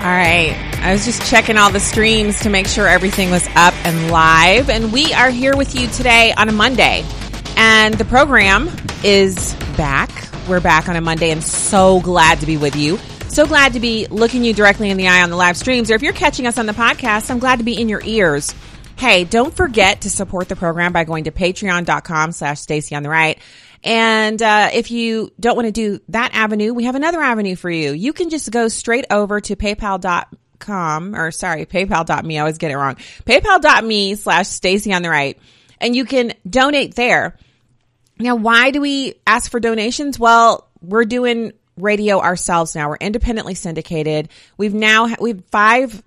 All right. I was just checking all the streams to make sure everything was up and live. And we are here with you today on a Monday. And the program is back. We're back on a Monday and so glad to be with you. So glad to be looking you directly in the eye on the live streams. Or if you're catching us on the podcast, I'm glad to be in your ears. Hey, don't forget to support the program by going to patreon.com slash Stacy on the right. And uh, if you don't want to do that avenue, we have another avenue for you. You can just go straight over to paypal.com or sorry, paypal.me. I always get it wrong. Paypal.me slash Stacy on the right. And you can donate there. Now, why do we ask for donations? Well, we're doing radio ourselves now. We're independently syndicated. We've now we have five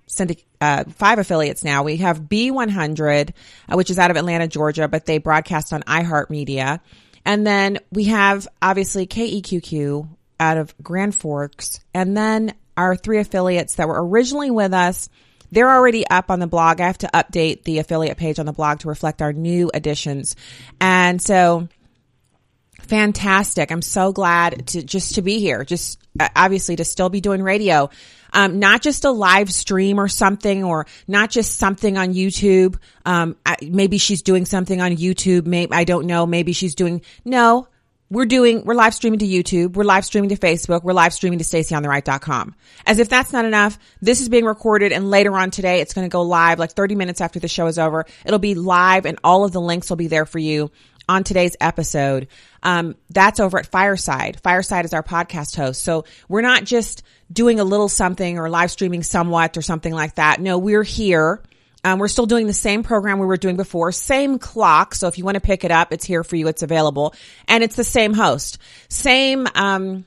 uh, five affiliates now. We have B100, uh, which is out of Atlanta, Georgia, but they broadcast on iHeartMedia. And then we have obviously KEQQ out of Grand Forks, and then our three affiliates that were originally with us. They're already up on the blog. I have to update the affiliate page on the blog to reflect our new additions. And so fantastic. I'm so glad to just to be here. Just uh, obviously to still be doing radio. Um, not just a live stream or something, or not just something on YouTube. Um, I, maybe she's doing something on YouTube. Maybe I don't know. Maybe she's doing no. We're doing, we're live streaming to YouTube. We're live streaming to Facebook. We're live streaming to stacyontheright.com. As if that's not enough, this is being recorded and later on today, it's going to go live like 30 minutes after the show is over. It'll be live and all of the links will be there for you on today's episode. Um, that's over at Fireside. Fireside is our podcast host. So we're not just doing a little something or live streaming somewhat or something like that. No, we're here. Um, we're still doing the same program we were doing before, same clock. So if you want to pick it up, it's here for you. It's available and it's the same host, same, um,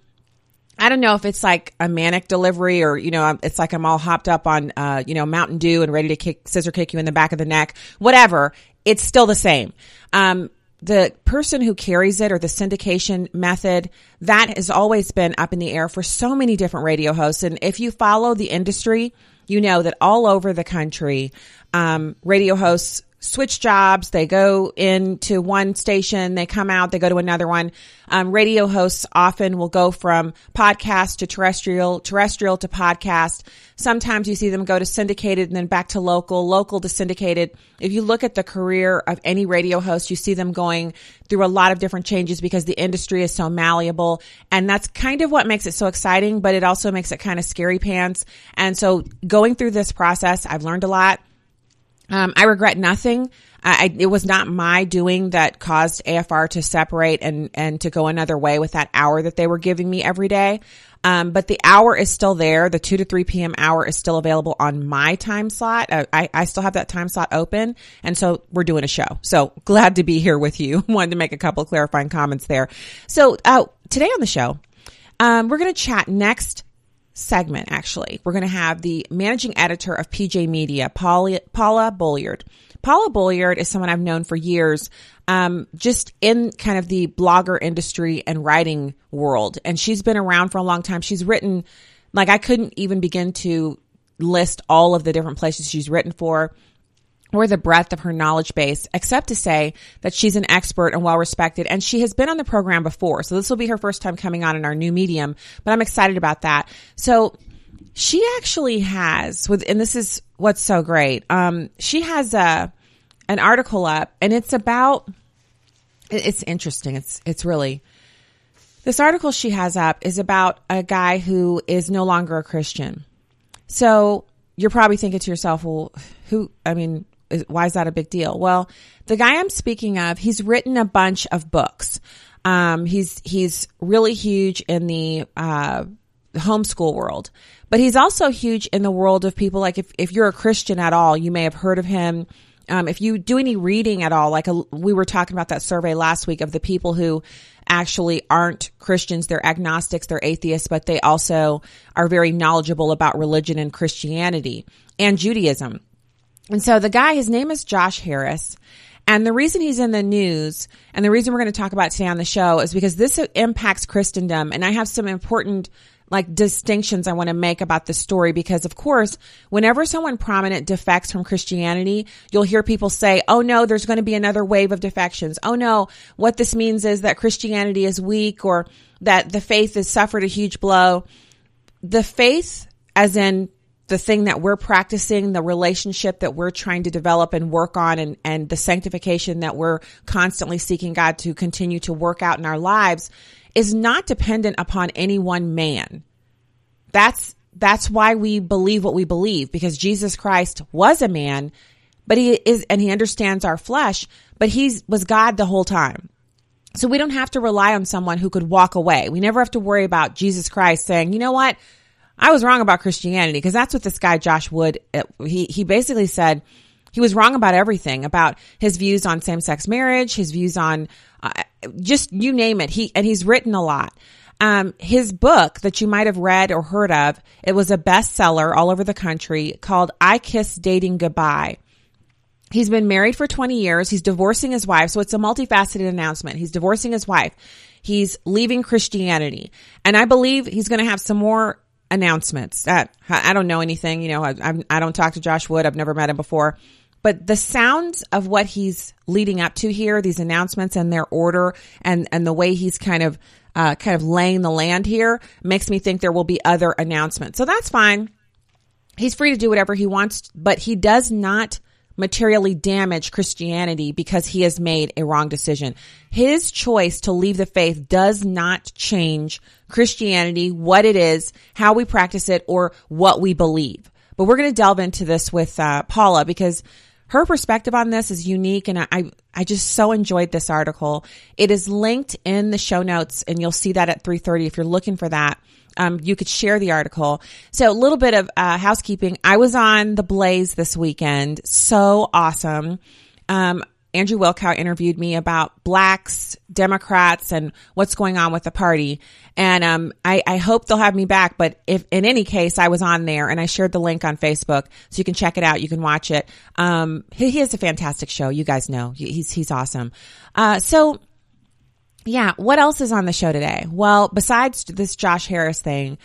I don't know if it's like a manic delivery or, you know, it's like I'm all hopped up on, uh, you know, Mountain Dew and ready to kick, scissor kick you in the back of the neck, whatever. It's still the same. Um, the person who carries it or the syndication method, that has always been up in the air for so many different radio hosts. And if you follow the industry, you know that all over the country, um, radio hosts switch jobs. They go into one station, they come out, they go to another one. Um, radio hosts often will go from podcast to terrestrial, terrestrial to podcast. Sometimes you see them go to syndicated and then back to local, local to syndicated. If you look at the career of any radio host, you see them going through a lot of different changes because the industry is so malleable. And that's kind of what makes it so exciting, but it also makes it kind of scary pants. And so going through this process, I've learned a lot. Um, I regret nothing. I, it was not my doing that caused AFR to separate and, and to go another way with that hour that they were giving me every day. Um, but the hour is still there. The 2 to 3 p.m. hour is still available on my time slot. Uh, I, I still have that time slot open. And so we're doing a show. So glad to be here with you. Wanted to make a couple clarifying comments there. So, uh, today on the show, um, we're going to chat next segment, actually. We're going to have the managing editor of PJ Media, Paula, Paula Bolyard. Paula Bolyard is someone I've known for years, um, just in kind of the blogger industry and writing world. And she's been around for a long time. She's written, like, I couldn't even begin to list all of the different places she's written for or the breadth of her knowledge base, except to say that she's an expert and well respected. And she has been on the program before. So this will be her first time coming on in our new medium, but I'm excited about that. So she actually has with, and this is what's so great. Um, she has a, an article up and it's about, it's interesting. It's, it's really, this article she has up is about a guy who is no longer a Christian. So you're probably thinking to yourself, well, who, I mean, why is that a big deal? Well, the guy I'm speaking of, he's written a bunch of books. Um, he's, he's really huge in the, uh, homeschool world, but he's also huge in the world of people like if, if you're a Christian at all, you may have heard of him. Um, if you do any reading at all, like a, we were talking about that survey last week of the people who actually aren't Christians. They're agnostics, they're atheists, but they also are very knowledgeable about religion and Christianity and Judaism. And so the guy, his name is Josh Harris. And the reason he's in the news and the reason we're going to talk about today on the show is because this impacts Christendom. And I have some important like distinctions I want to make about the story because of course, whenever someone prominent defects from Christianity, you'll hear people say, Oh no, there's going to be another wave of defections. Oh no, what this means is that Christianity is weak or that the faith has suffered a huge blow. The faith, as in the thing that we're practicing, the relationship that we're trying to develop and work on and, and the sanctification that we're constantly seeking God to continue to work out in our lives is not dependent upon any one man. That's, that's why we believe what we believe because Jesus Christ was a man, but he is, and he understands our flesh, but he was God the whole time. So we don't have to rely on someone who could walk away. We never have to worry about Jesus Christ saying, you know what? I was wrong about Christianity because that's what this guy Josh Wood, uh, he, he basically said, he was wrong about everything about his views on same-sex marriage, his views on uh, just you name it. He and he's written a lot. Um, his book that you might have read or heard of, it was a bestseller all over the country called "I Kissed Dating Goodbye." He's been married for 20 years. He's divorcing his wife. So it's a multifaceted announcement. He's divorcing his wife. He's leaving Christianity. And I believe he's going to have some more announcements that I don't know anything. You know, I, I don't talk to Josh Wood. I've never met him before, but the sounds of what he's leading up to here, these announcements and their order and, and the way he's kind of, uh, kind of laying the land here makes me think there will be other announcements. So that's fine. He's free to do whatever he wants, but he does not materially damage Christianity because he has made a wrong decision. His choice to leave the faith does not change Christianity, what it is, how we practice it, or what we believe. But we're going to delve into this with uh, Paula because her perspective on this is unique and I, I just so enjoyed this article. It is linked in the show notes and you'll see that at 3.30 if you're looking for that. Um, you could share the article. So a little bit of uh, housekeeping. I was on the Blaze this weekend. So awesome. Um, Andrew Wilkow interviewed me about blacks, Democrats, and what's going on with the party. And um, I, I, hope they'll have me back. But if in any case, I was on there and I shared the link on Facebook, so you can check it out. You can watch it. Um, he, he has a fantastic show. You guys know he's he's awesome. Uh, so. Yeah, what else is on the show today? Well, besides this Josh Harris thing,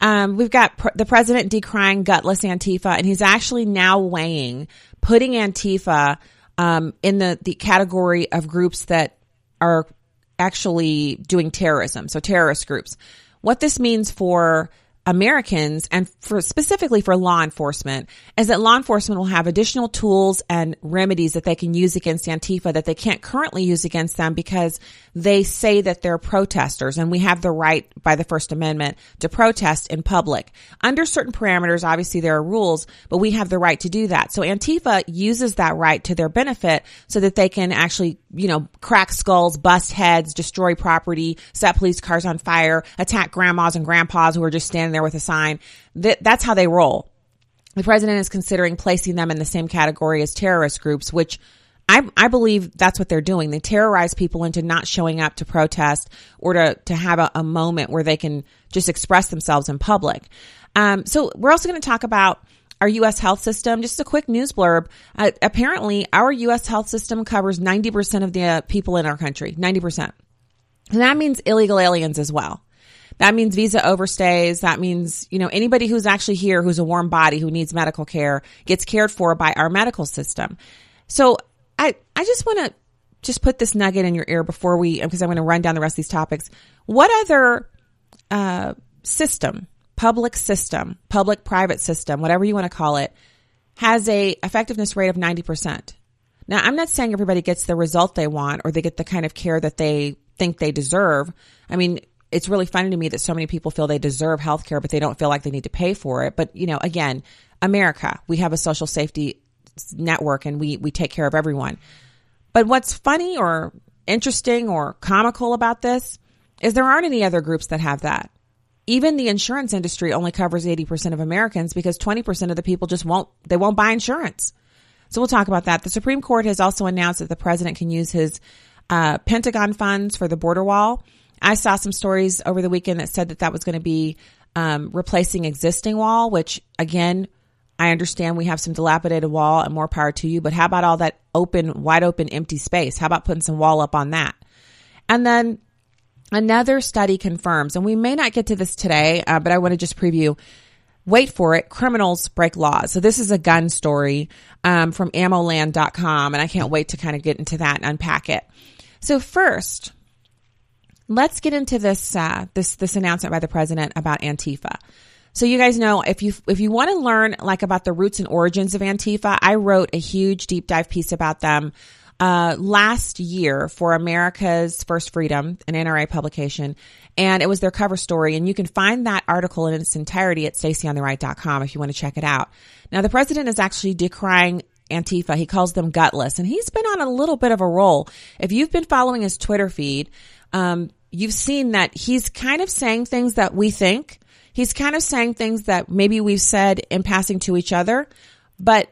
um, we've got pr- the president decrying gutless Antifa, and he's actually now weighing putting Antifa um, in the, the category of groups that are actually doing terrorism. So terrorist groups. What this means for Americans and for specifically for law enforcement is that law enforcement will have additional tools and remedies that they can use against Antifa that they can't currently use against them because they say that they're protesters and we have the right by the First Amendment to protest in public. Under certain parameters, obviously there are rules, but we have the right to do that. So Antifa uses that right to their benefit so that they can actually, you know, crack skulls, bust heads, destroy property, set police cars on fire, attack grandmas and grandpas who are just standing there with a sign. That, that's how they roll. The president is considering placing them in the same category as terrorist groups, which I, I believe that's what they're doing. They terrorize people into not showing up to protest or to, to have a, a moment where they can just express themselves in public. Um, so we're also going to talk about our U.S. health system. Just a quick news blurb. Uh, apparently, our U.S. health system covers 90% of the uh, people in our country. 90%. And that means illegal aliens as well. That means visa overstays. That means, you know, anybody who's actually here who's a warm body who needs medical care gets cared for by our medical system. So I, I just want to just put this nugget in your ear before we, because I'm going to run down the rest of these topics. What other, uh, system, public system, public private system, whatever you want to call it, has a effectiveness rate of 90%? Now, I'm not saying everybody gets the result they want or they get the kind of care that they think they deserve. I mean, it's really funny to me that so many people feel they deserve health care, but they don't feel like they need to pay for it. But, you know, again, America, we have a social safety network and we, we take care of everyone. But what's funny or interesting or comical about this is there aren't any other groups that have that. Even the insurance industry only covers 80% of Americans because 20% of the people just won't, they won't buy insurance. So we'll talk about that. The Supreme Court has also announced that the president can use his uh, Pentagon funds for the border wall. I saw some stories over the weekend that said that that was going to be um, replacing existing wall, which again, I understand we have some dilapidated wall and more power to you, but how about all that open, wide open, empty space? How about putting some wall up on that? And then another study confirms, and we may not get to this today, uh, but I want to just preview. Wait for it. Criminals break laws. So this is a gun story um, from ammoland.com, and I can't wait to kind of get into that and unpack it. So first, let's get into this uh, this this announcement by the president about Antifa. So you guys know if you if you want to learn like about the roots and origins of Antifa, I wrote a huge deep dive piece about them uh, last year for America's First Freedom, an NRA publication, and it was their cover story. And you can find that article in its entirety at stacyontheright.com if you want to check it out. Now, the president is actually decrying Antifa. He calls them gutless, and he's been on a little bit of a roll. If you've been following his Twitter feed, um, you've seen that he's kind of saying things that we think. He's kind of saying things that maybe we've said in passing to each other, but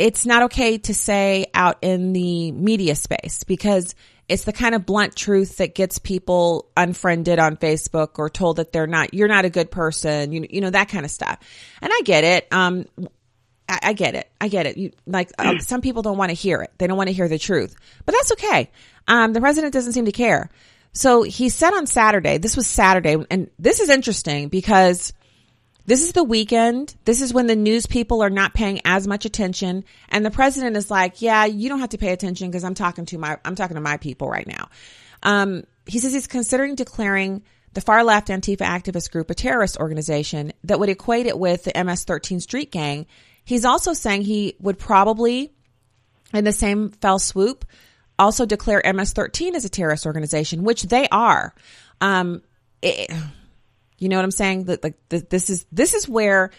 it's not okay to say out in the media space because it's the kind of blunt truth that gets people unfriended on Facebook or told that they're not, you're not a good person, you, you know, that kind of stuff. And I get it. Um, I, I get it. I get it. You, like uh, some people don't want to hear it. They don't want to hear the truth, but that's okay. Um, the president doesn't seem to care. So he said on Saturday, this was Saturday, and this is interesting because this is the weekend. This is when the news people are not paying as much attention. And the president is like, yeah, you don't have to pay attention because I'm talking to my, I'm talking to my people right now. Um, he says he's considering declaring the far left Antifa activist group a terrorist organization that would equate it with the MS 13 street gang. He's also saying he would probably, in the same fell swoop, also declare MS-13 as a terrorist organization, which they are. Um, it, you know what I'm saying? That like this is this is where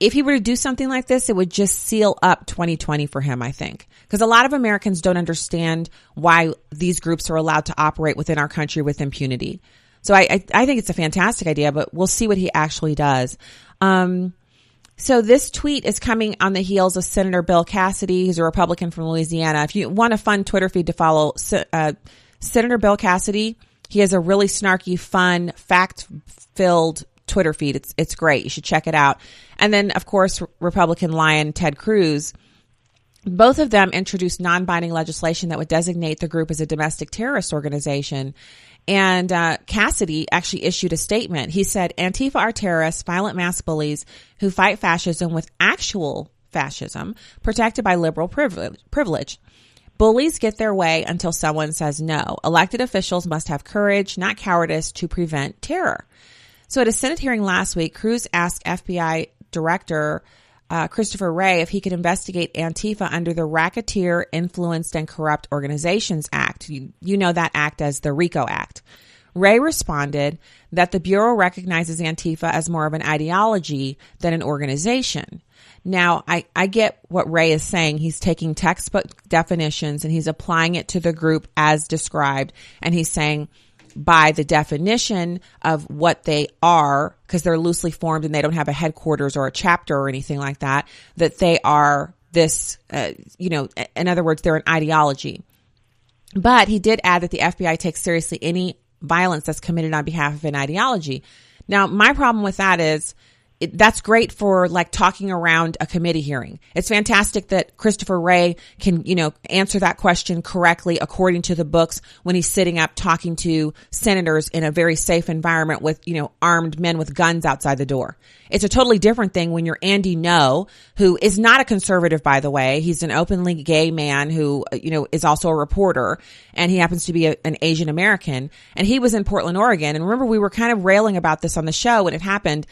if he were to do something like this, it would just seal up 2020 for him, I think. Because a lot of Americans don't understand why these groups are allowed to operate within our country with impunity. So I, I, I think it's a fantastic idea, but we'll see what he actually does. Um, so this tweet is coming on the heels of Senator Bill Cassidy, who's a Republican from Louisiana. If you want a fun Twitter feed to follow, uh, Senator Bill Cassidy, he has a really snarky, fun, fact-filled Twitter feed. It's it's great. You should check it out. And then, of course, Republican Lion Ted Cruz. Both of them introduced non-binding legislation that would designate the group as a domestic terrorist organization. And uh, Cassidy actually issued a statement. He said, Antifa are terrorists, violent mass bullies who fight fascism with actual fascism, protected by liberal privilege. Bullies get their way until someone says no. Elected officials must have courage, not cowardice, to prevent terror. So at a Senate hearing last week, Cruz asked FBI Director uh, Christopher Wray if he could investigate Antifa under the Racketeer Influenced and Corrupt Organizations Act. You, you know that act as the RICO Act. Wray responded that the Bureau recognizes Antifa as more of an ideology than an organization. Now, I, I get what Wray is saying. He's taking textbook definitions and he's applying it to the group as described. And he's saying, by the definition of what they are, because they're loosely formed and they don't have a headquarters or a chapter or anything like that, that they are this, uh, you know, in other words, they're an ideology. But he did add that the FBI takes seriously any violence that's committed on behalf of an ideology. Now, my problem with that is it, that's great for like talking around a committee hearing. It's fantastic that Christopher Wray can, you know, answer that question correctly according to the books when he's sitting up talking to senators in a very safe environment with, you know, armed men with guns outside the door. It's a totally different thing when you're Andy Ngo, who is not a conservative, by the way. He's an openly gay man who, uh, you know, is also a reporter and he happens to be a, an Asian American and he was in Portland, Oregon. And remember, we were kind of railing about this on the show when it happened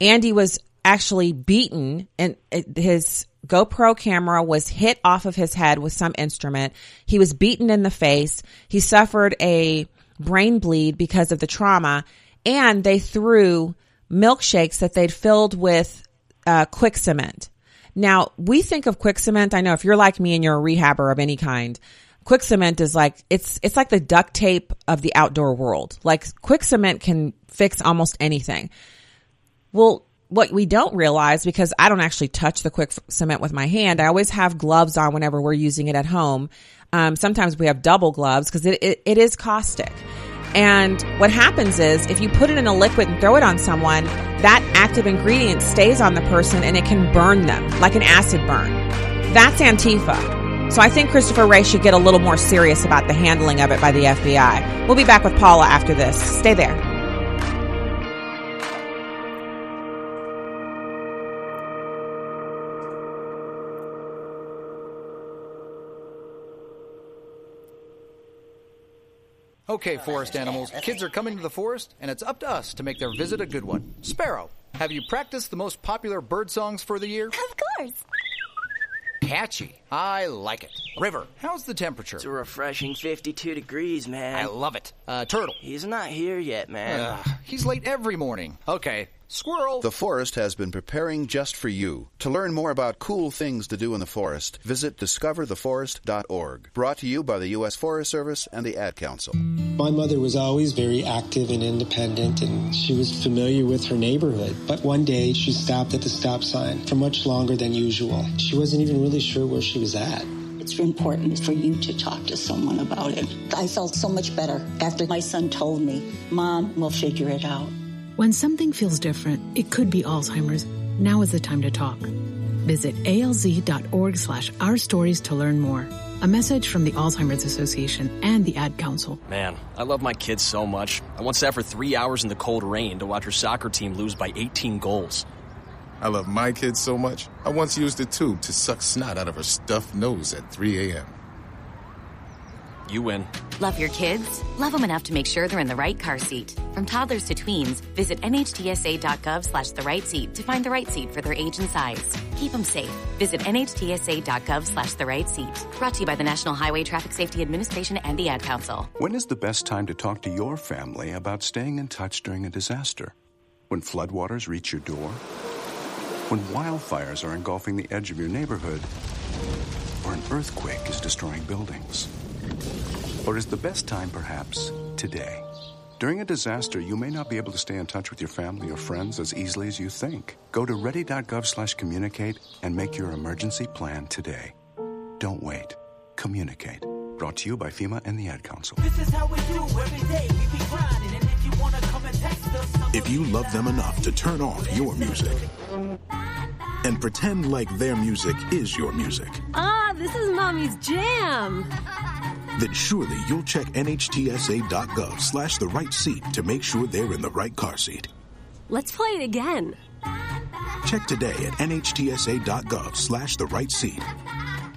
Andy was actually beaten and his GoPro camera was hit off of his head with some instrument. He was beaten in the face. He suffered a brain bleed because of the trauma and they threw milkshakes that they'd filled with uh, quick cement. Now we think of quick cement. I know if you're like me and you're a rehabber of any kind, quick cement is like, it's, it's like the duct tape of the outdoor world. Like quick cement can fix almost anything. Well, what we don't realize because I don't actually touch the quick cement with my hand. I always have gloves on whenever we're using it at home. Um, sometimes we have double gloves because it, it, it is caustic. And what happens is if you put it in a liquid and throw it on someone, that active ingredient stays on the person and it can burn them like an acid burn. That's Antifa. So I think Christopher Wray should get a little more serious about the handling of it by the FBI. We'll be back with Paula after this. Stay there. Okay, forest animals, kids are coming to the forest, and it's up to us to make their visit a good one. Sparrow, have you practiced the most popular bird songs for the year? Of course. Catchy. I like it. River, how's the temperature? It's a refreshing 52 degrees, man. I love it. Uh, Turtle. He's not here yet, man. Uh, he's late every morning. Okay, Squirrel. The forest has been preparing just for you. To learn more about cool things to do in the forest, visit discovertheforest.org. Brought to you by the U.S. Forest Service and the Ad Council. My mother was always very active and independent, and she was familiar with her neighborhood. But one day, she stopped at the stop sign for much longer than usual. She wasn't even really sure where she was at. It's important for you to talk to someone about it. I felt so much better after my son told me, Mom, we'll figure it out. When something feels different, it could be Alzheimer's. Now is the time to talk. Visit alz.org slash our stories to learn more. A message from the Alzheimer's Association and the Ad Council. Man, I love my kids so much. I once sat for three hours in the cold rain to watch her soccer team lose by 18 goals. I love my kids so much, I once used a tube to suck snot out of her stuffed nose at 3 a.m. You win. Love your kids? Love them enough to make sure they're in the right car seat. From toddlers to tweens, visit nhtsa.gov slash the right seat to find the right seat for their age and size. Keep them safe. Visit nhtsa.gov slash the right seat. Brought to you by the National Highway Traffic Safety Administration and the Ad Council. When is the best time to talk to your family about staying in touch during a disaster? When floodwaters reach your door? When wildfires are engulfing the edge of your neighborhood? Or an earthquake is destroying buildings? Or is the best time perhaps today? During a disaster, you may not be able to stay in touch with your family or friends as easily as you think. Go to ready.gov slash communicate and make your emergency plan today. Don't wait. Communicate. Brought to you by FEMA and the Ad Council. This is how we do every day. We be grinding, and if you wanna come and text us, if you love them enough to turn off your music and pretend like their music is your music. Ah, this is mommy's jam then surely you'll check nhtsa.gov slash the right seat to make sure they're in the right car seat. Let's play it again. Check today at nhtsa.gov slash the right seat.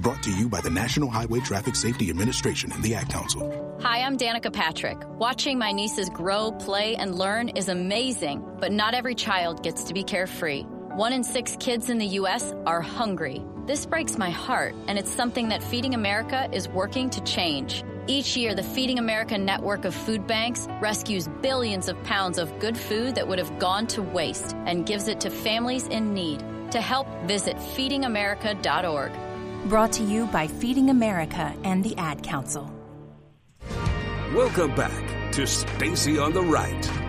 Brought to you by the National Highway Traffic Safety Administration and the Ad Council. Hi, I'm Danica Patrick. Watching my nieces grow, play, and learn is amazing, but not every child gets to be carefree. One in six kids in the U.S. are hungry. This breaks my heart, and it's something that Feeding America is working to change. Each year, the Feeding America network of food banks rescues billions of pounds of good food that would have gone to waste and gives it to families in need. To help, visit feedingamerica.org. Brought to you by Feeding America and the Ad Council. Welcome back to Stacy on the Right.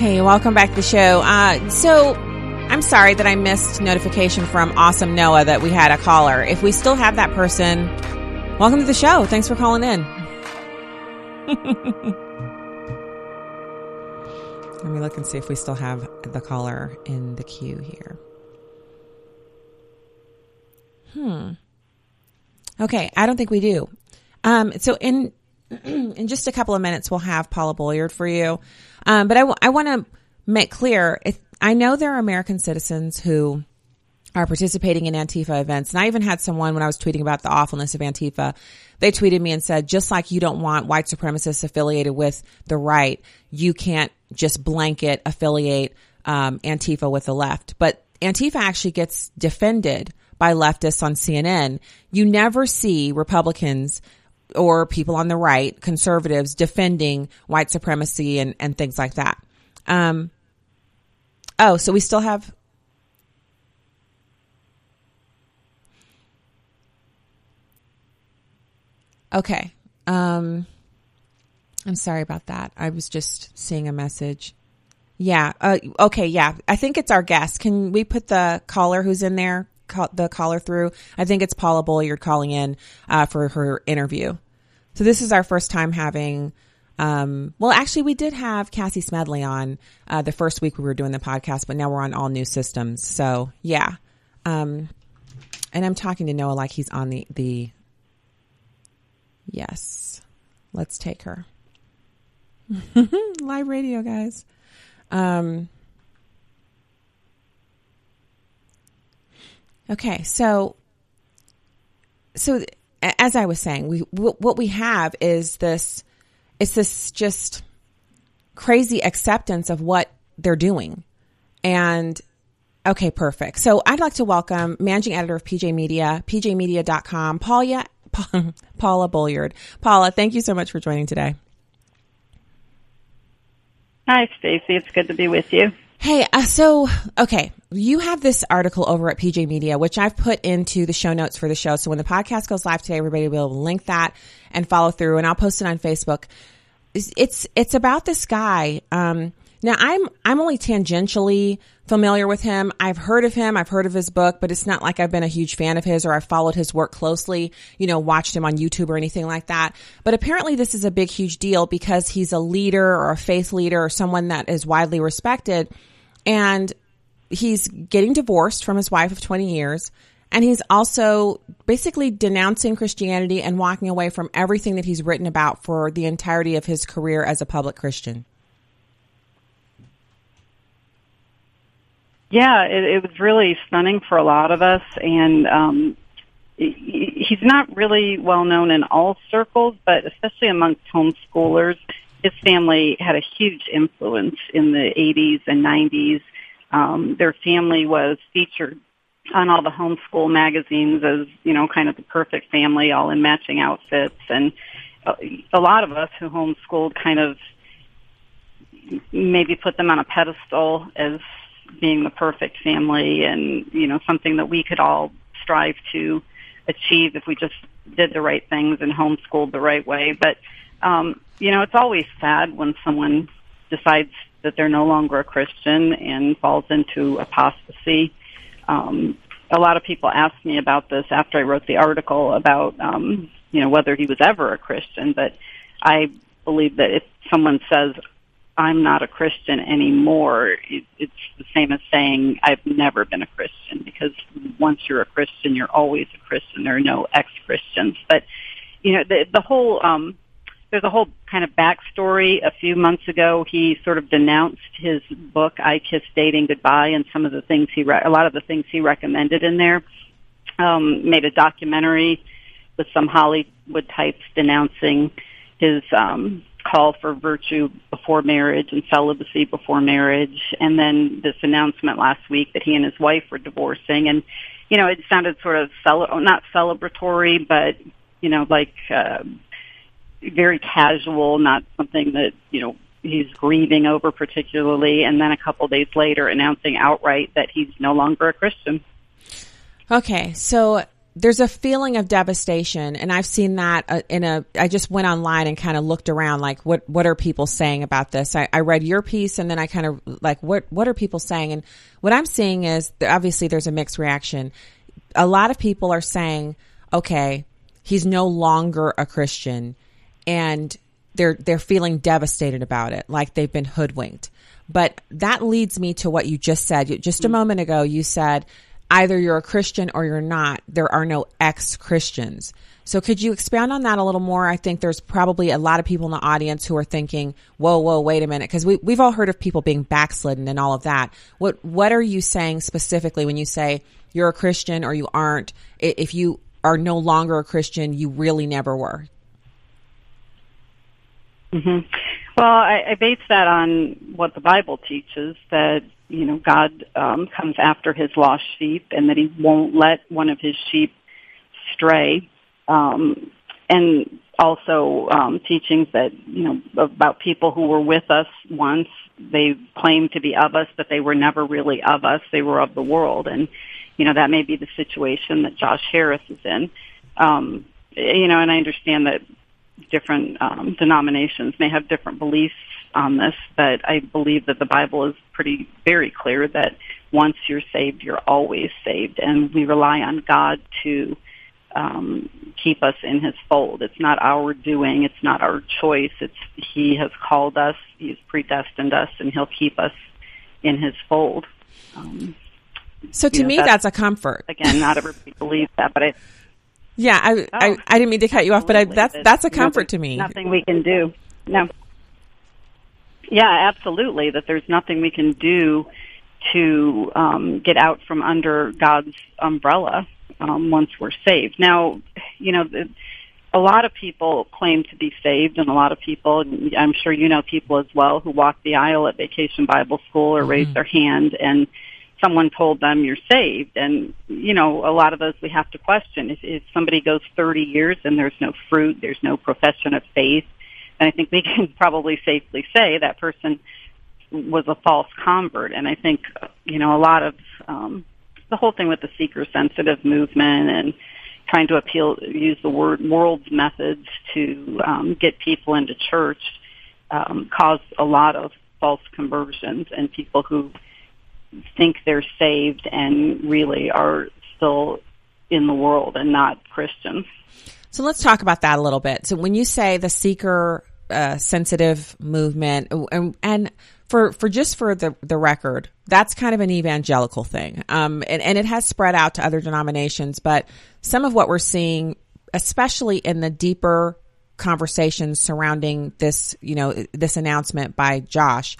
Hey, welcome back to the show. Uh, so, I'm sorry that I missed notification from Awesome Noah that we had a caller. If we still have that person, welcome to the show. Thanks for calling in. Let me look and see if we still have the caller in the queue here. Hmm. Okay, I don't think we do. Um, so in in just a couple of minutes, we'll have Paula Bolyard for you. Um, but I, w- I want to make clear, if, I know there are American citizens who are participating in Antifa events. And I even had someone when I was tweeting about the awfulness of Antifa, they tweeted me and said, just like you don't want white supremacists affiliated with the right, you can't just blanket affiliate um, Antifa with the left. But Antifa actually gets defended by leftists on CNN. You never see Republicans or people on the right, conservatives defending white supremacy and, and things like that. Um, oh, so we still have. Okay. Um, I'm sorry about that. I was just seeing a message. Yeah. Uh, okay. Yeah. I think it's our guest. Can we put the caller who's in there, call, the caller through? I think it's Paula Bolyard calling in uh, for her interview. So this is our first time having. Um, well, actually, we did have Cassie Smedley on uh, the first week we were doing the podcast, but now we're on all new systems. So yeah. Um, and I'm talking to Noah like he's on the the. Yes, let's take her. Live radio, guys. Um, okay, so so as I was saying, we what we have is this it's this just crazy acceptance of what they're doing. And okay, perfect. So I'd like to welcome managing editor of PJ Media, pjmedia.com, Paula Paula Bolyard. Paula, thank you so much for joining today. Hi, Stacy. It's good to be with you. Hey, uh, so okay, you have this article over at PJ Media, which I've put into the show notes for the show. So when the podcast goes live today, everybody will link that and follow through, and I'll post it on Facebook. It's it's, it's about this guy. Um, now I'm I'm only tangentially familiar with him. I've heard of him. I've heard of his book, but it's not like I've been a huge fan of his or I've followed his work closely, you know, watched him on YouTube or anything like that. But apparently this is a big, huge deal because he's a leader or a faith leader or someone that is widely respected. And he's getting divorced from his wife of 20 years. And he's also basically denouncing Christianity and walking away from everything that he's written about for the entirety of his career as a public Christian. Yeah, it, it was really stunning for a lot of us, and um, he's not really well known in all circles, but especially amongst homeschoolers. His family had a huge influence in the 80s and 90s. Um, their family was featured on all the homeschool magazines as, you know, kind of the perfect family, all in matching outfits. And a lot of us who homeschooled kind of maybe put them on a pedestal as being the perfect family and, you know, something that we could all strive to achieve if we just did the right things and homeschooled the right way. But, um, you know, it's always sad when someone decides that they're no longer a Christian and falls into apostasy. Um, a lot of people asked me about this after I wrote the article about, um, you know, whether he was ever a Christian, but I believe that if someone says, I'm not a Christian anymore, it, it's the same as saying I've never been a Christian because once you're a Christian, you're always a Christian. There are no ex-Christians. But, you know, the, the whole, um, there's a whole kind of backstory. A few months ago, he sort of denounced his book, I Kissed Dating Goodbye, and some of the things he, re- a lot of the things he recommended in there. Um, made a documentary with some Hollywood types denouncing his um, call for virtue before marriage and celibacy before marriage, and then this announcement last week that he and his wife were divorcing, and you know it sounded sort of cel- not celebratory, but you know like uh, very casual, not something that you know he's grieving over particularly, and then a couple days later announcing outright that he's no longer a Christian. Okay, so there's a feeling of devastation and i've seen that uh, in a i just went online and kind of looked around like what what are people saying about this? I, I read your piece and then i kind of like what what are people saying? And what i'm seeing is obviously there's a mixed reaction. A lot of people are saying okay he's no longer a christian and they're they're feeling devastated about it like they've been hoodwinked but that leads me to what you just said just a mm-hmm. moment ago you said either you're a Christian or you're not. There are no ex Christians. So could you expound on that a little more? I think there's probably a lot of people in the audience who are thinking, whoa, whoa, wait a minute. Cause we, we've all heard of people being backslidden and all of that. What, what are you saying specifically when you say you're a Christian or you aren't? If you are no longer a Christian, you really never were. Mm-hmm. Well, I, I base that on what the Bible teaches that you know, God um, comes after his lost sheep and that he won't let one of his sheep stray. Um, and also um, teachings that, you know, about people who were with us once. They claimed to be of us, but they were never really of us. They were of the world. And, you know, that may be the situation that Josh Harris is in. Um, you know, and I understand that different um, denominations may have different beliefs on this, but I believe that the Bible is pretty very clear that once you're saved, you're always saved, and we rely on God to um, keep us in His fold. It's not our doing; it's not our choice. It's He has called us, He's predestined us, and He'll keep us in His fold. Um, So to know, me, that's, a comfort. again, not everybody believes that, but I Yeah, I, I I didn't mean to cut you off, but I, that's that's a nothing- comfort to me. Nothing we can do. No. Yeah, absolutely. That there's nothing we can do to um, get out from under God's umbrella um, once we're saved. Now, you know, the- a lot of people claim to be saved, and a lot of people, I'm sure you know people as well, who walk the aisle at Vacation Bible School or raise their hand and someone told them you're saved. And, you know, a lot of those we have to question. If, if somebody goes 30 years and there's no fruit, there's no profession of faith, then I think we can probably safely say that person was a false convert. And I think, you know, a lot of um, the whole thing with the seeker sensitive movement and trying to appeal, use the word world's methods to um, get people into church um, caused a lot of false conversions and people who think they're saved and really are still in the world and not Christians. So let's talk about that a little bit. So when you say the seeker uh, sensitive movement, and, and for for just for the the record, that's kind of an evangelical thing, um, and and it has spread out to other denominations. But some of what we're seeing, especially in the deeper conversations surrounding this, you know, this announcement by Josh,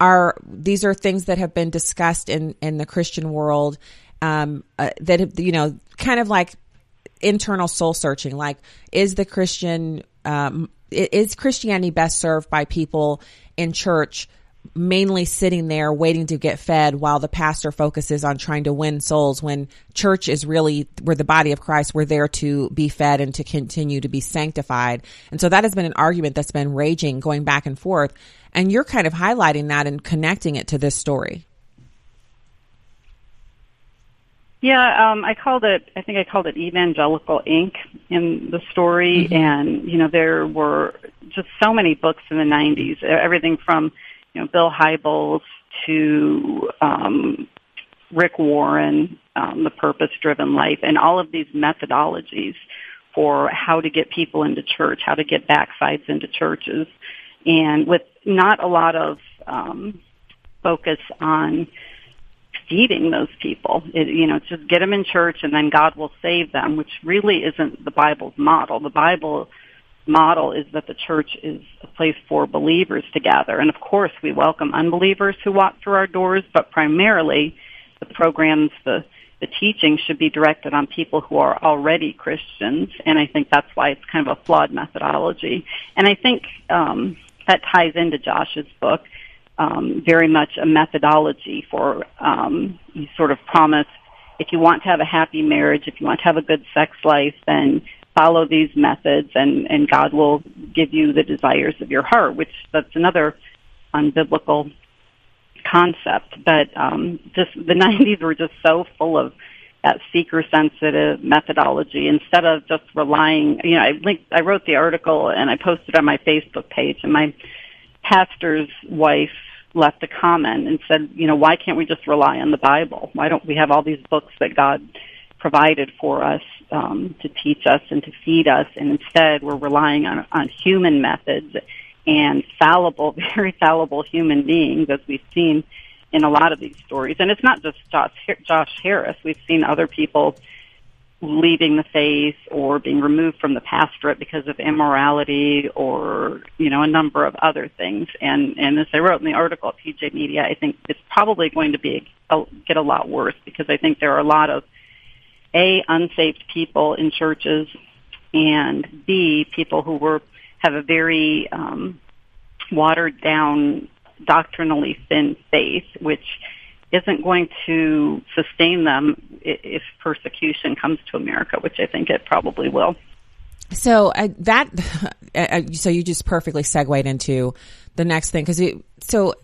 are these are things that have been discussed in in the Christian world um, uh, that have, you know kind of like internal soul searching like is the christian um, is christianity best served by people in church mainly sitting there waiting to get fed while the pastor focuses on trying to win souls when church is really we're the body of christ we're there to be fed and to continue to be sanctified? And so that has been an argument that's been raging going back and forth and you're kind of highlighting that and connecting it to this story Yeah, um, I called it. I think I called it Evangelical Inc. in the story, and you know there were just so many books in the '90s. Everything from you know Bill Hybels to um, Rick Warren, um, The Purpose Driven Life, and all of these methodologies for how to get people into church, how to get backsides into churches, and with not a lot of um, focus on feeding those people. It, you know, just get them in church and then God will save them, which really isn't the Bible's model. The Bible model is that the church is a place for believers to gather. And of course, we welcome unbelievers who walk through our doors, but primarily the programs, the the teaching should be directed on people who are already Christians, and I think that's why it's kind of a flawed methodology. And I think um, that ties into Josh's book um, very much a methodology for um, you sort of promise if you want to have a happy marriage, if you want to have a good sex life, then follow these methods, and and God will give you the desires of your heart. Which that's another unbiblical concept. But um, just the '90s were just so full of that seeker sensitive methodology instead of just relying you know I linked I wrote the article and I posted on my Facebook page and my pastor's wife left a comment and said, you know, why can't we just rely on the Bible? Why don't we have all these books that God provided for us um, to teach us and to feed us, and instead we're relying on on human methods and fallible, very fallible human beings, as we've seen in a lot of these stories. And it's not just Josh, Harris. We've seen other people leaving the faith or being removed from the pastorate because of immorality or you know a number of other things and and as I wrote in the article at PJ Media I think it's probably going to be get a lot worse because I think there are a lot of a unsaved people in churches and b people who were have a very um watered down doctrinally thin faith which isn't going to sustain them if persecution comes to America, which I think it probably will. So uh, that, uh, so you just perfectly segued into the next thing because so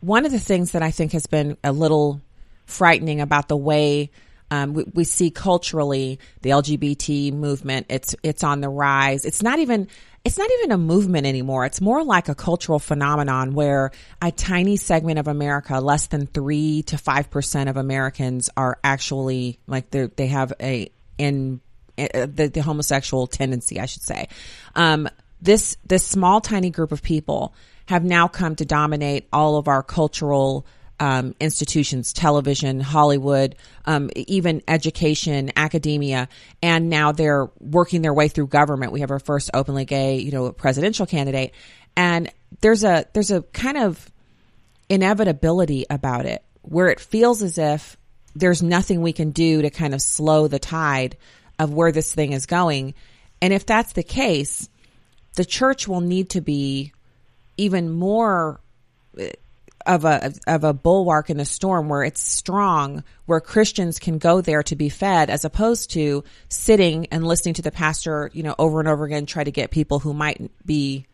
one of the things that I think has been a little frightening about the way um, we, we see culturally the LGBT movement. It's it's on the rise. It's not even it's not even a movement anymore. It's more like a cultural phenomenon where a tiny segment of America, less than three to five percent of Americans, are actually like they they have a in the, the homosexual tendency, I should say. Um, this this small tiny group of people have now come to dominate all of our cultural um, institutions, television, Hollywood, um, even education, academia, and now they're working their way through government. We have our first openly gay, you know, presidential candidate, and there's a there's a kind of inevitability about it where it feels as if there's nothing we can do to kind of slow the tide of where this thing is going. And if that's the case, the church will need to be even more of a of a bulwark in the storm where it's strong where Christians can go there to be fed as opposed to sitting and listening to the pastor you know over and over again try to get people who might be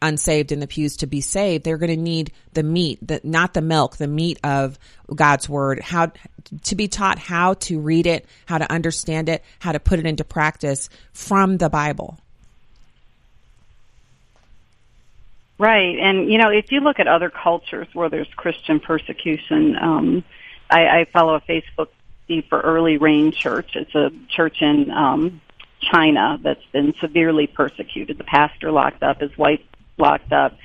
unsaved in the pews to be saved. They're going to need the meat the not the milk the meat of God's word. How to be taught how to read it how to understand it how to put it into practice from the bible Right, and you know, if you look at other cultures where there's Christian persecution, um, I, I follow a Facebook feed for Early Rain Church. It's a church in um, China that's been severely persecuted. The pastor locked up, his wife locked up.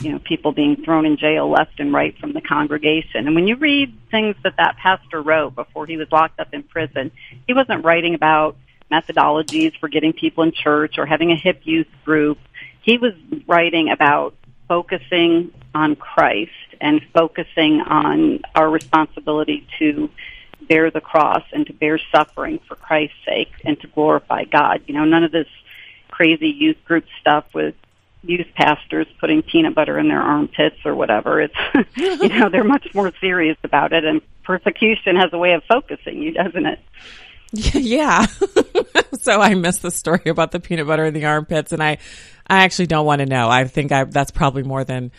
You know, people being thrown in jail left and right from the congregation. And when you read things that that pastor wrote before he was locked up in prison, he wasn't writing about methodologies for getting people in church or having a hip youth group he was writing about focusing on Christ and focusing on our responsibility to bear the cross and to bear suffering for Christ's sake and to glorify God. You know, none of this crazy youth group stuff with youth pastors putting peanut butter in their armpits or whatever. It's, you know, they're much more serious about it and persecution has a way of focusing you, doesn't it? Yeah. so I missed the story about the peanut butter in the armpits and I I actually don't want to know. I think I, that's probably more than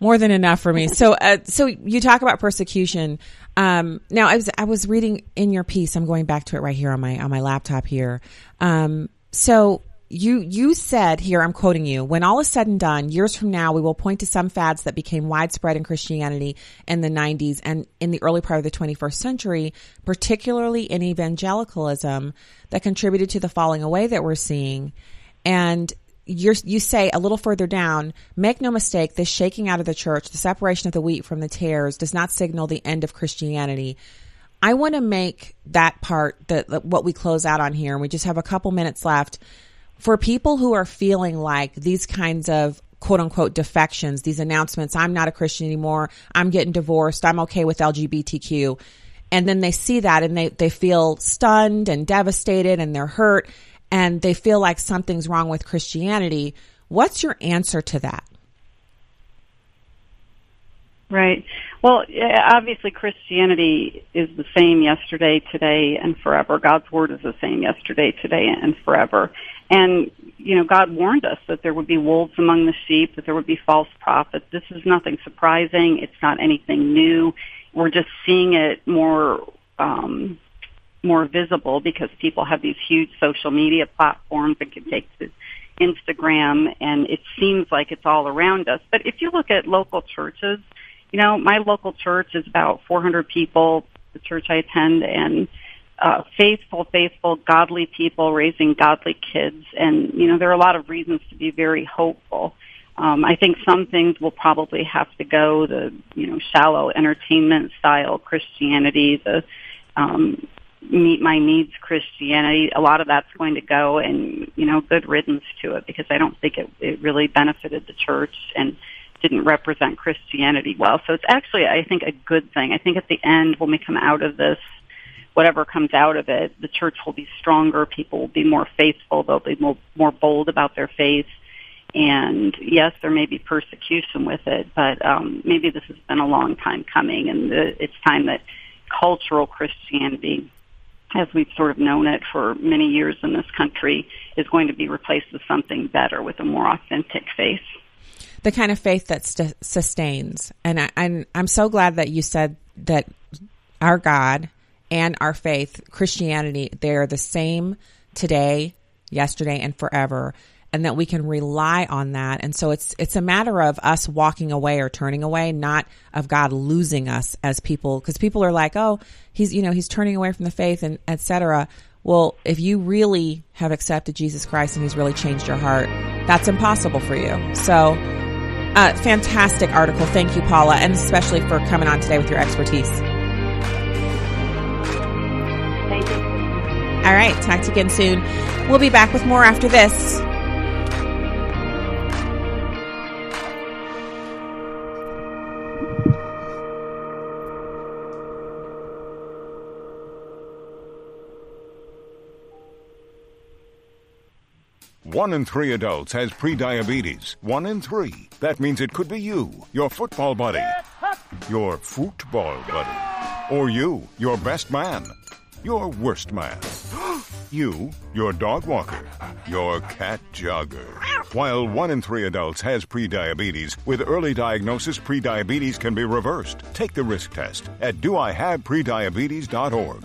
more than enough for me. So, uh, so you talk about persecution. Um, now I was I was reading in your piece. I'm going back to it right here on my on my laptop here. Um, so you you said here I'm quoting you when all is said and done years from now we will point to some fads that became widespread in Christianity in the 90s and in the early part of the 21st century particularly in evangelicalism that contributed to the falling away that we're seeing and you you say a little further down, make no mistake, this shaking out of the church, the separation of the wheat from the tares does not signal the end of Christianity. I want to make that part that what we close out on here, and we just have a couple minutes left. For people who are feeling like these kinds of quote unquote defections, these announcements, I'm not a Christian anymore, I'm getting divorced, I'm okay with LGBTQ. And then they see that and they, they feel stunned and devastated and they're hurt and they feel like something's wrong with Christianity. What's your answer to that? Right. Well, obviously Christianity is the same yesterday, today, and forever. God's word is the same yesterday, today, and forever. And, you know, God warned us that there would be wolves among the sheep, that there would be false prophets. This is nothing surprising. It's not anything new. We're just seeing it more, um, more visible because people have these huge social media platforms and can take to Instagram and it seems like it's all around us. But if you look at local churches, you know, my local church is about 400 people, the church I attend, and uh, faithful, faithful, godly people raising godly kids. And, you know, there are a lot of reasons to be very hopeful. Um, I think some things will probably have to go the, you know, shallow entertainment style Christianity, the, um, meet my needs Christianity, a lot of that's going to go and, you know, good riddance to it because I don't think it, it really benefited the church and didn't represent Christianity well. So it's actually, I think, a good thing. I think at the end, when we come out of this, whatever comes out of it, the church will be stronger. People will be more faithful. They'll be more, more bold about their faith. And yes, there may be persecution with it, but um, maybe this has been a long time coming, and the, it's time that cultural Christianity as we've sort of known it for many years in this country, is going to be replaced with something better, with a more authentic faith. The kind of faith that st- sustains. And I, I'm, I'm so glad that you said that our God and our faith, Christianity, they're the same today, yesterday, and forever. and that we can rely on that. And so it's, it's a matter of us walking away or turning away, not of God losing us as people. Cause people are like, oh, he's, you know, he's turning away from the faith and et cetera. Well, if you really have accepted Jesus Christ and he's really changed your heart, that's impossible for you. So, uh, fantastic article. Thank you, Paula, and especially for coming on today with your expertise. All right. Talk to you again soon. We'll be back with more after this. One in three adults has prediabetes. One in three. That means it could be you, your football buddy, your football buddy, or you, your best man, your worst man, you, your dog walker, your cat jogger. While one in three adults has prediabetes, with early diagnosis, prediabetes can be reversed. Take the risk test at doihaveprediabetes.org.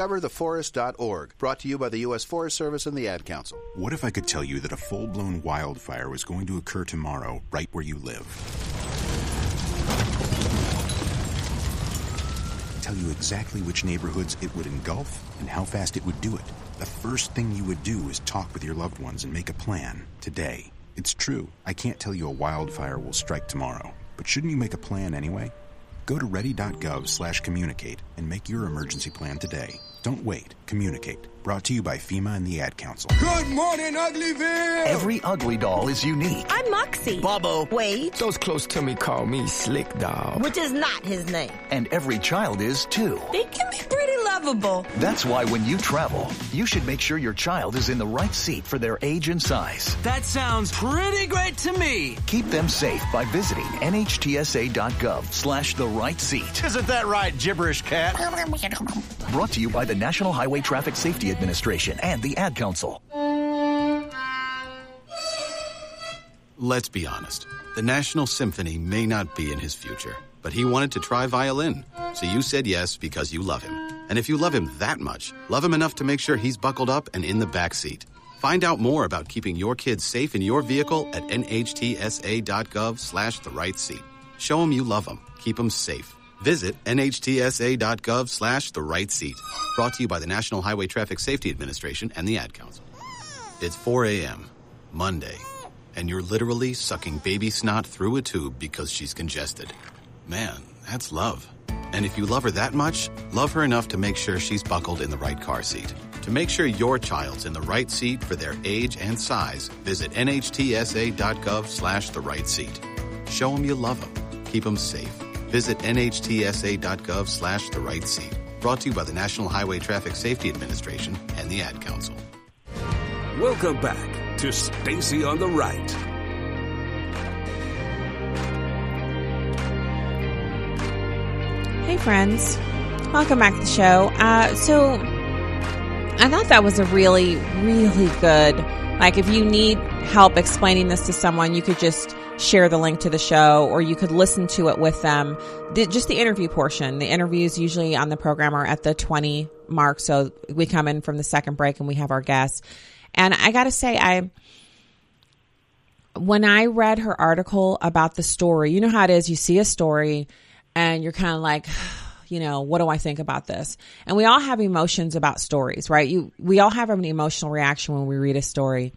discovertheforest.org. Brought to you by the U.S. Forest Service and the Ad Council. What if I could tell you that a full blown wildfire was going to occur tomorrow right where you live? Tell you exactly which neighborhoods it would engulf and how fast it would do it. The first thing you would do is talk with your loved ones and make a plan today. It's true, I can't tell you a wildfire will strike tomorrow, but shouldn't you make a plan anyway? Go to ready.gov slash communicate and make your emergency plan today. Don't wait. Communicate. Brought to you by FEMA and the Ad Council. Good morning, Uglyville! Every ugly doll is unique. I'm Moxie. Bobo. Wait. Those close to me call me Slick Doll. Which is not his name. And every child is too. They can be pretty lovable. That's why when you travel, you should make sure your child is in the right seat for their age and size. That sounds pretty great to me. Keep them safe by visiting nhtsa.gov slash the right seat. Isn't that right, gibberish cat? Brought to you by the National Highway Traffic Safety Administration and the Ad Council. Let's be honest. The National Symphony may not be in his future, but he wanted to try violin. So you said yes because you love him. And if you love him that much, love him enough to make sure he's buckled up and in the back seat. Find out more about keeping your kids safe in your vehicle at nhtsa.gov slash the right seat. Show him you love him. Keep him safe. Visit nhtsa.gov slash the right seat. Brought to you by the National Highway Traffic Safety Administration and the Ad Council. It's 4 a.m., Monday, and you're literally sucking baby snot through a tube because she's congested. Man, that's love. And if you love her that much, love her enough to make sure she's buckled in the right car seat. To make sure your child's in the right seat for their age and size, visit nhtsa.gov slash the right seat. Show them you love them. Keep them safe. Visit nhtsa.gov slash the right seat. Brought to you by the National Highway Traffic Safety Administration and the Ad Council. Welcome back to Stacy on the Right. Hey, friends. Welcome back to the show. Uh, so, I thought that was a really, really good. Like, if you need help explaining this to someone, you could just share the link to the show or you could listen to it with them. The, just the interview portion. The interviews usually on the program are at the 20 mark. So we come in from the second break and we have our guests. And I got to say, I, when I read her article about the story, you know how it is. You see a story and you're kind of like, you know, what do I think about this? And we all have emotions about stories, right? You, we all have an emotional reaction when we read a story.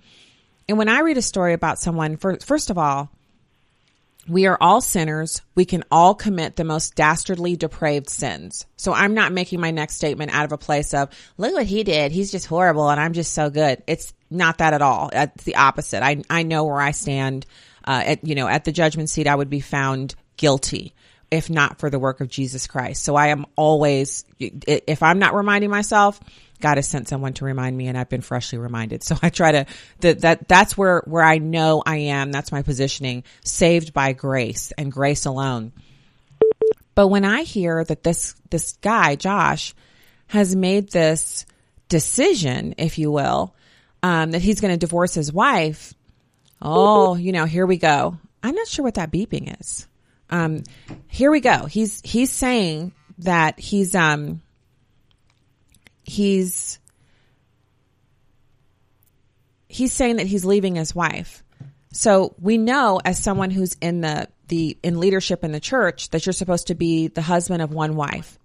And when I read a story about someone, first of all, we are all sinners. We can all commit the most dastardly, depraved sins. So I'm not making my next statement out of a place of, look what he did. He's just horrible and I'm just so good. It's not that at all. It's the opposite. I, I know where I stand. Uh, at, you know, at the judgment seat, I would be found guilty if not for the work of Jesus Christ. So I am always, if I'm not reminding myself, God has sent someone to remind me and I've been freshly reminded. So I try to, that, that, that's where, where I know I am. That's my positioning, saved by grace and grace alone. But when I hear that this, this guy, Josh, has made this decision, if you will, um, that he's going to divorce his wife, oh, you know, here we go. I'm not sure what that beeping is. Um, here we go. He's, he's saying that he's, um, he's, he's saying that he's leaving his wife. So we know as someone who's in the, the, in leadership in the church that you're supposed to be the husband of one wife.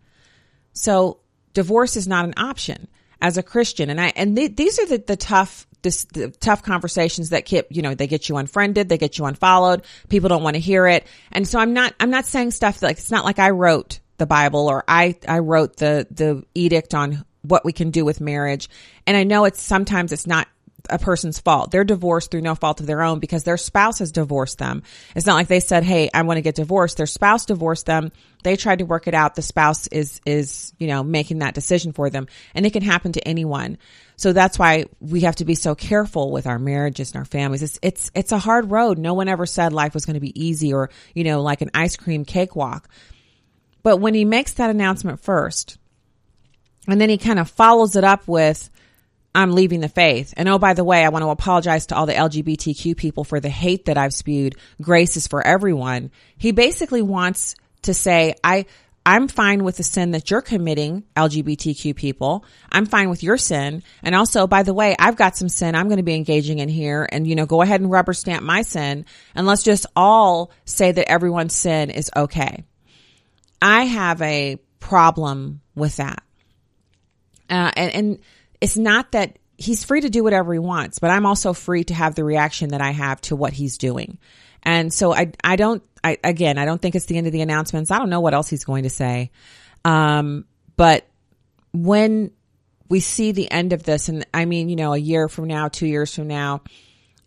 So divorce is not an option as a Christian. And I, and th- these are the, the tough, this, the tough conversations that keep, you know, they get you unfriended, they get you unfollowed. People don't want to hear it. And so I'm not, I'm not saying stuff like, it's not like I wrote the Bible or I, I wrote the, the edict on what we can do with marriage. And I know it's sometimes it's not a person's fault. They're divorced through no fault of their own because their spouse has divorced them. It's not like they said, Hey, I want to get divorced. Their spouse divorced them. They tried to work it out. The spouse is, is, you know, making that decision for them and it can happen to anyone. So that's why we have to be so careful with our marriages and our families. It's, it's, it's a hard road. No one ever said life was going to be easy or, you know, like an ice cream cakewalk. But when he makes that announcement first, and then he kind of follows it up with, I'm leaving the faith. And oh, by the way, I want to apologize to all the LGBTQ people for the hate that I've spewed. Grace is for everyone. He basically wants to say, I, I'm fine with the sin that you're committing, LGBTQ people. I'm fine with your sin. And also, by the way, I've got some sin I'm going to be engaging in here and, you know, go ahead and rubber stamp my sin. And let's just all say that everyone's sin is okay. I have a problem with that. Uh, and, and it's not that he's free to do whatever he wants, but I'm also free to have the reaction that I have to what he's doing. And so I, I don't, I, again, I don't think it's the end of the announcements. I don't know what else he's going to say. Um, but when we see the end of this, and I mean, you know, a year from now, two years from now,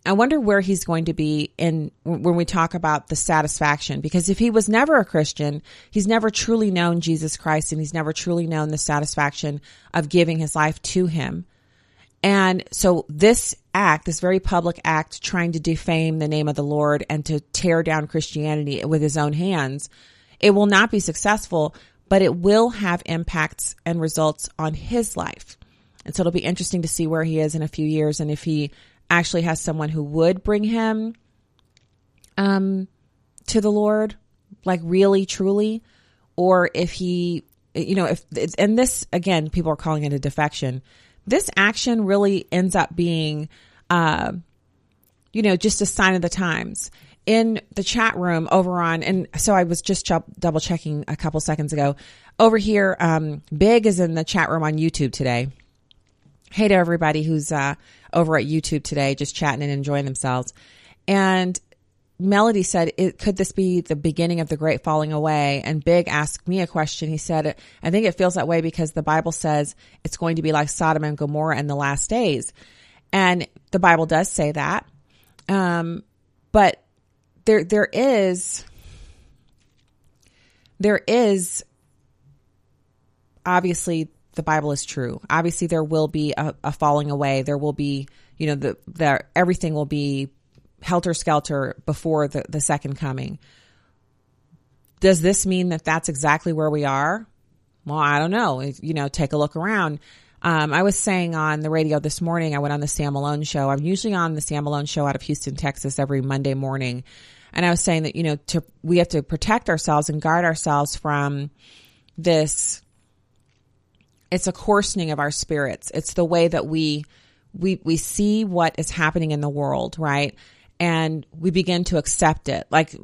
I wonder where he's going to be in when we talk about the satisfaction. Because if he was never a Christian, he's never truly known Jesus Christ and he's never truly known the satisfaction of giving his life to him. And so this act, this very public act trying to defame the name of the Lord and to tear down Christianity with his own hands, it will not be successful, but it will have impacts and results on his life. And so it'll be interesting to see where he is in a few years and if he actually has someone who would bring him um to the Lord, like really truly, or if he you know, if and this again, people are calling it a defection. This action really ends up being uh you know, just a sign of the times. In the chat room over on, and so I was just ch- double checking a couple seconds ago. Over here, um, Big is in the chat room on YouTube today. Hey to everybody who's uh, over at YouTube today, just chatting and enjoying themselves. And Melody said, could this be the beginning of the great falling away? And Big asked me a question. He said, I think it feels that way because the Bible says it's going to be like Sodom and Gomorrah in the last days. And the Bible does say that. Um, but there, there is, there is obviously the Bible is true. Obviously, there will be a, a falling away. There will be, you know, the, the everything will be helter skelter before the, the second coming. Does this mean that that's exactly where we are? Well, I don't know. You know, take a look around. Um, I was saying on the radio this morning, I went on the Sam Malone show. I'm usually on the Sam Malone show out of Houston, Texas every Monday morning. And I was saying that, you know, to, we have to protect ourselves and guard ourselves from this it's a coarsening of our spirits. It's the way that we we we see what is happening in the world, right? And we begin to accept it. Like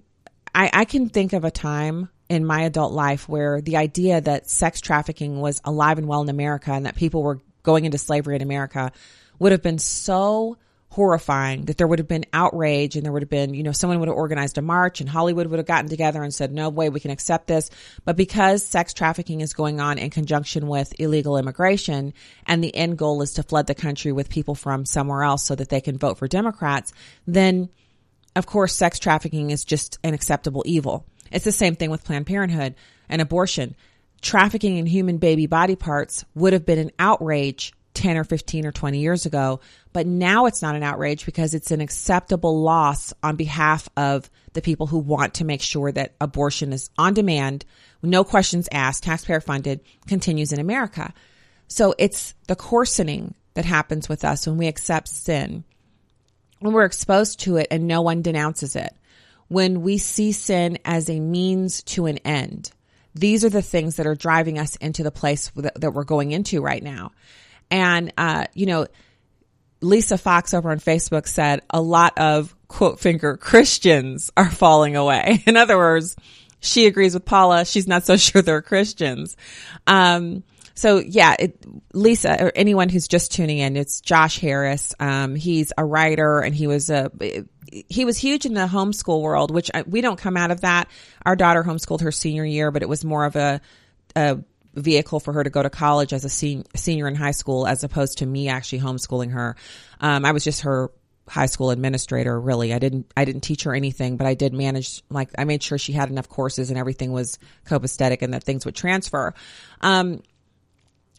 I, I can think of a time in my adult life where the idea that sex trafficking was alive and well in America and that people were going into slavery in America would have been so horrifying that there would have been outrage and there would have been, you know, someone would have organized a march and Hollywood would have gotten together and said, no way we can accept this. But because sex trafficking is going on in conjunction with illegal immigration and the end goal is to flood the country with people from somewhere else so that they can vote for Democrats, then of course sex trafficking is just an acceptable evil. It's the same thing with Planned Parenthood and abortion. Trafficking in human baby body parts would have been an outrage 10 or 15 or 20 years ago. But now it's not an outrage because it's an acceptable loss on behalf of the people who want to make sure that abortion is on demand, no questions asked, taxpayer funded, continues in America. So it's the coarsening that happens with us when we accept sin, when we're exposed to it and no one denounces it, when we see sin as a means to an end. These are the things that are driving us into the place that, we're going into right now. And, uh, you know, Lisa Fox over on Facebook said a lot of quote finger Christians are falling away. In other words, she agrees with Paula. She's not so sure they're Christians. Um, so yeah, it, Lisa or anyone who's just tuning in, it's Josh Harris. Um, he's a writer and he was a, he was huge in the homeschool world, which I, we don't come out of that. Our daughter homeschooled her senior year, but it was more of a, a vehicle for her to go to college as a sen- senior in high school as opposed to me actually homeschooling her. Um, I was just her high school administrator really. I didn't I didn't teach her anything, but I did manage like I made sure she had enough courses and everything was copacetic and that things would transfer. Um,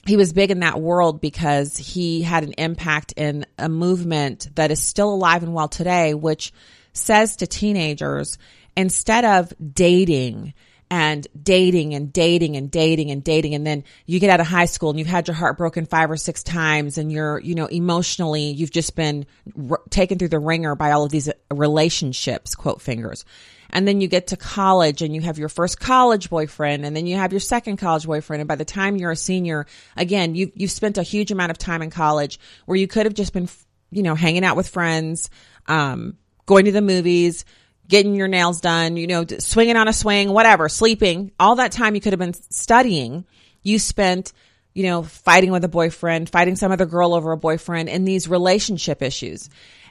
he was big in that world because he had an impact in a movement that is still alive and well today, which says to teenagers, instead of dating and dating and dating and dating and dating. And then you get out of high school and you've had your heart broken five or six times and you're, you know, emotionally, you've just been r- taken through the ringer by all of these relationships, quote fingers. And then you get to college and you have your first college boyfriend and then you have your second college boyfriend. And by the time you're a senior, again, you, you've spent a huge amount of time in college where you could have just been, you know, hanging out with friends, um, going to the movies, getting your nails done, you know, swinging on a swing, whatever, sleeping, all that time you could have been studying, you spent, you know, fighting with a boyfriend, fighting some other girl over a boyfriend and these relationship issues.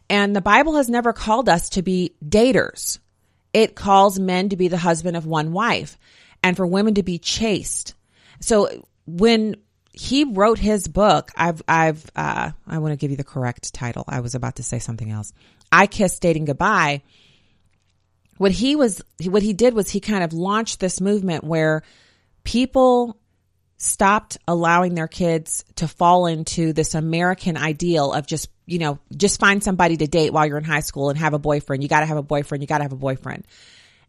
And the Bible has never called us to be daters. It calls men to be the husband of one wife and for women to be chaste. So when he wrote his book, I've, I've, uh, I want to give you the correct title. I was about to say something else. I Kissed Dating Goodbye what he was what he did was he kind of launched this movement where people stopped allowing their kids to fall into this American ideal of just, you know, just find somebody to date while you're in high school and have a boyfriend. You got to have a boyfriend. You got to have a boyfriend.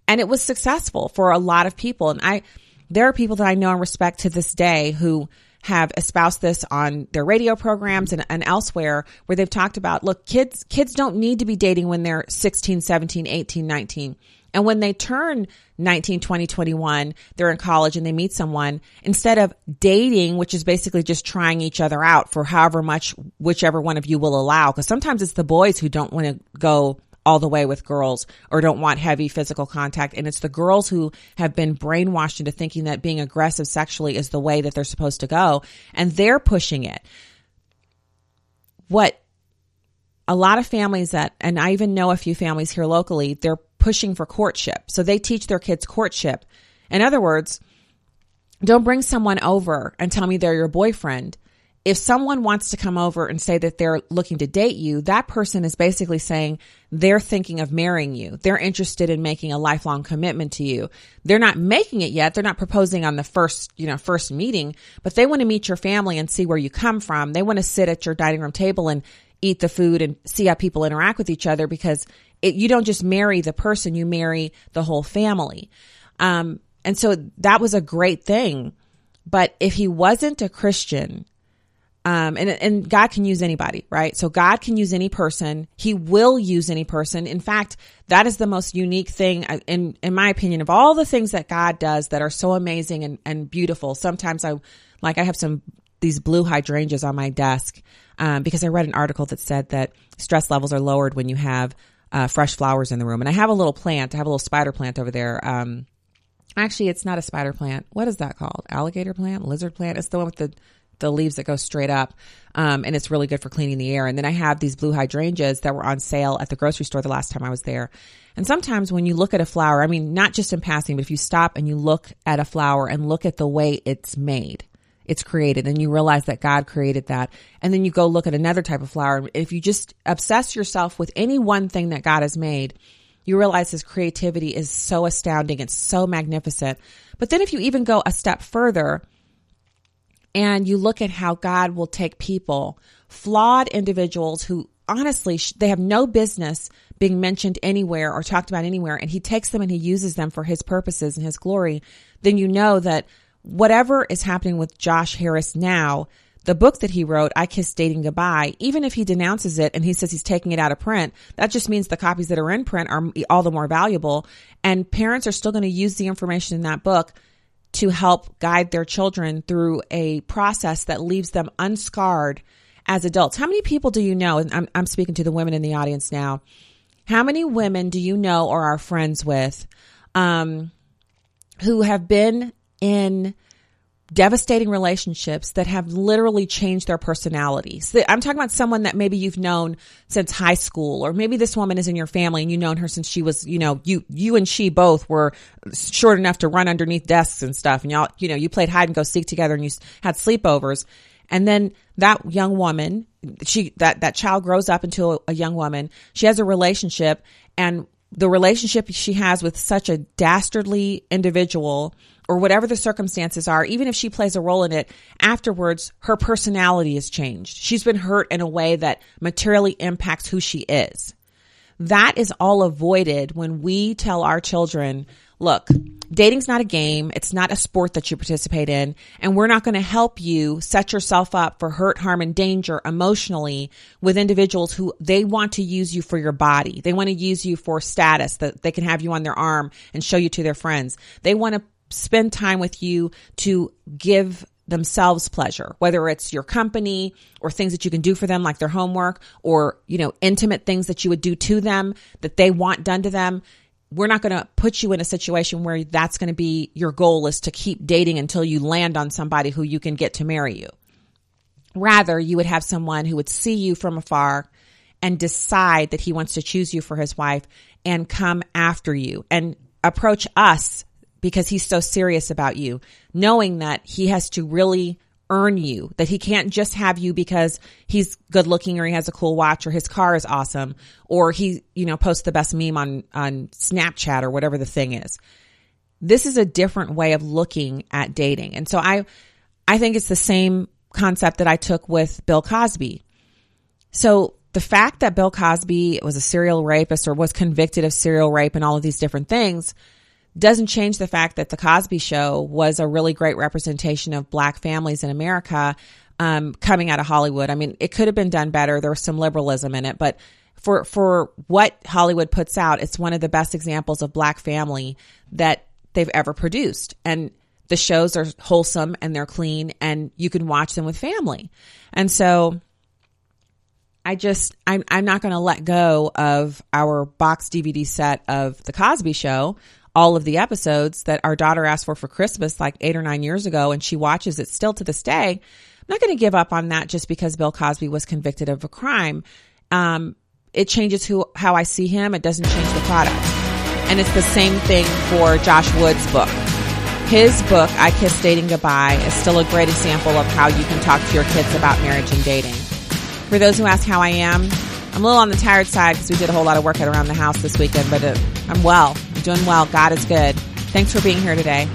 And it was successful for a lot of people. And I, there are people that I know and respect to this day who have espoused this on their radio programs and, and elsewhere where they've talked about, look, kids, kids don't need to be dating when they're 16, 17, 18, 19. And when they turn 19, 20, 21, they're in college and they meet someone, instead of dating, which is basically just trying each other out for however much whichever one of you will allow, because sometimes it's the boys who don't want to go all the way with girls or don't want heavy physical contact. And it's the girls who have been brainwashed into thinking that being aggressive sexually is the way that they're supposed to go. And they're pushing it. What a lot of families that, and I even know a few families here locally, they're pushing for courtship. So they teach their kids courtship. In other words, don't bring someone over and tell me they're your boyfriend if someone wants to come over and say that they're looking to date you, that person is basically saying they're thinking of marrying you. They're interested in making a lifelong commitment to you. They're not making it yet. They're not proposing on the first, you know, first meeting, but they want to meet your family and see where you come from. They want to sit at your dining room table and eat the food and see how people interact with each other because it, you don't just marry the person, you marry the whole family. Um, and so that was a great thing. But if he wasn't a Christian, um, and, and God can use anybody, right? So God can use any person. He will use any person. In fact, that is the most unique thing uh, in, in my opinion of all the things that God does that are so amazing and, and beautiful. Sometimes I, like I have some, these blue hydrangeas on my desk, um, because I read an article that said that stress levels are lowered when you have, uh, fresh flowers in the room. And I have a little plant. I have a little spider plant over there. Um, actually, it's not a spider plant. What is that called? Alligator plant? Lizard plant? It's the one with the, the leaves that go straight up. Um, and it's really good for cleaning the air. And then I have these blue hydrangeas that were on sale at the grocery store the last time I was there. And sometimes when you look at a flower, I mean, not just in passing, but if you stop and you look at a flower and look at the way it's made, it's created and you realize that God created that. And then you go look at another type of flower. If you just obsess yourself with any one thing that God has made, you realize his creativity is so astounding. It's so magnificent. But then if you even go a step further, and you look at how God will take people, flawed individuals who honestly, they have no business being mentioned anywhere or talked about anywhere, and he takes them and he uses them for his purposes and his glory, then you know that whatever is happening with Josh Harris now, the book that he wrote, I Kiss Dating Goodbye, even if he denounces it and he says he's taking it out of print, that just means the copies that are in print are all the more valuable. And parents are still going to use the information in that book to help guide their children through a process that leaves them unscarred as adults. How many people do you know? And I'm, I'm speaking to the women in the audience now. How many women do you know or are friends with um, who have been in devastating relationships that have literally changed their personalities. I'm talking about someone that maybe you've known since high school, or maybe this woman is in your family and you've known her since she was, you know, you, you and she both were short enough to run underneath desks and stuff. And y'all, you know, you played hide and go seek together and you had sleepovers. And then that young woman, she, that, that child grows up into a, a young woman. She has a relationship and the relationship she has with such a dastardly individual or whatever the circumstances are, even if she plays a role in it, afterwards, her personality has changed. She's been hurt in a way that materially impacts who she is. That is all avoided when we tell our children, look, dating's not a game. It's not a sport that you participate in. And we're not going to help you set yourself up for hurt, harm, and danger emotionally with individuals who they want to use you for your body. They want to use you for status that they can have you on their arm and show you to their friends. They want to spend time with you to give themselves pleasure, whether it's your company or things that you can do for them, like their homework or, you know, intimate things that you would do to them that they want done to them. We're not going to put you in a situation where that's going to be your goal is to keep dating until you land on somebody who you can get to marry you. Rather, you would have someone who would see you from afar and decide that he wants to choose you for his wife and come after you and approach us because he's so serious about you, knowing that he has to really earn you, that he can't just have you because he's good looking or he has a cool watch or his car is awesome or he, you know, posts the best meme on, on Snapchat or whatever the thing is. This is a different way of looking at dating. And so I, I think it's the same concept that I took with Bill Cosby. So the fact that Bill Cosby was a serial rapist or was convicted of serial rape and all of these different things doesn't change the fact that the Cosby Show was a really great representation of black families in America um, coming out of Hollywood. I mean, it could have been done better. There was some liberalism in it, but for for what Hollywood puts out, it's one of the best examples of black family that they've ever produced. And the shows are wholesome and they're clean, and you can watch them with family. And so. I just, I'm, I'm not going to let go of our box DVD set of The Cosby Show all of the episodes that our daughter asked for for Christmas like eight or nine years ago, and she watches it still to this day. I'm not going to give up on that just because Bill Cosby was convicted of a crime. Um, it changes who how I see him. It doesn't change the product, and it's the same thing for Josh Wood's book. His book, I Kiss Dating Goodbye, is still a great example of how you can talk to your kids about marriage and dating. For those who ask how I am, I'm a little on the tired side because we did a whole lot of work around the house this weekend, but uh, I'm well. I'm doing well. God is good. Thanks for being here today.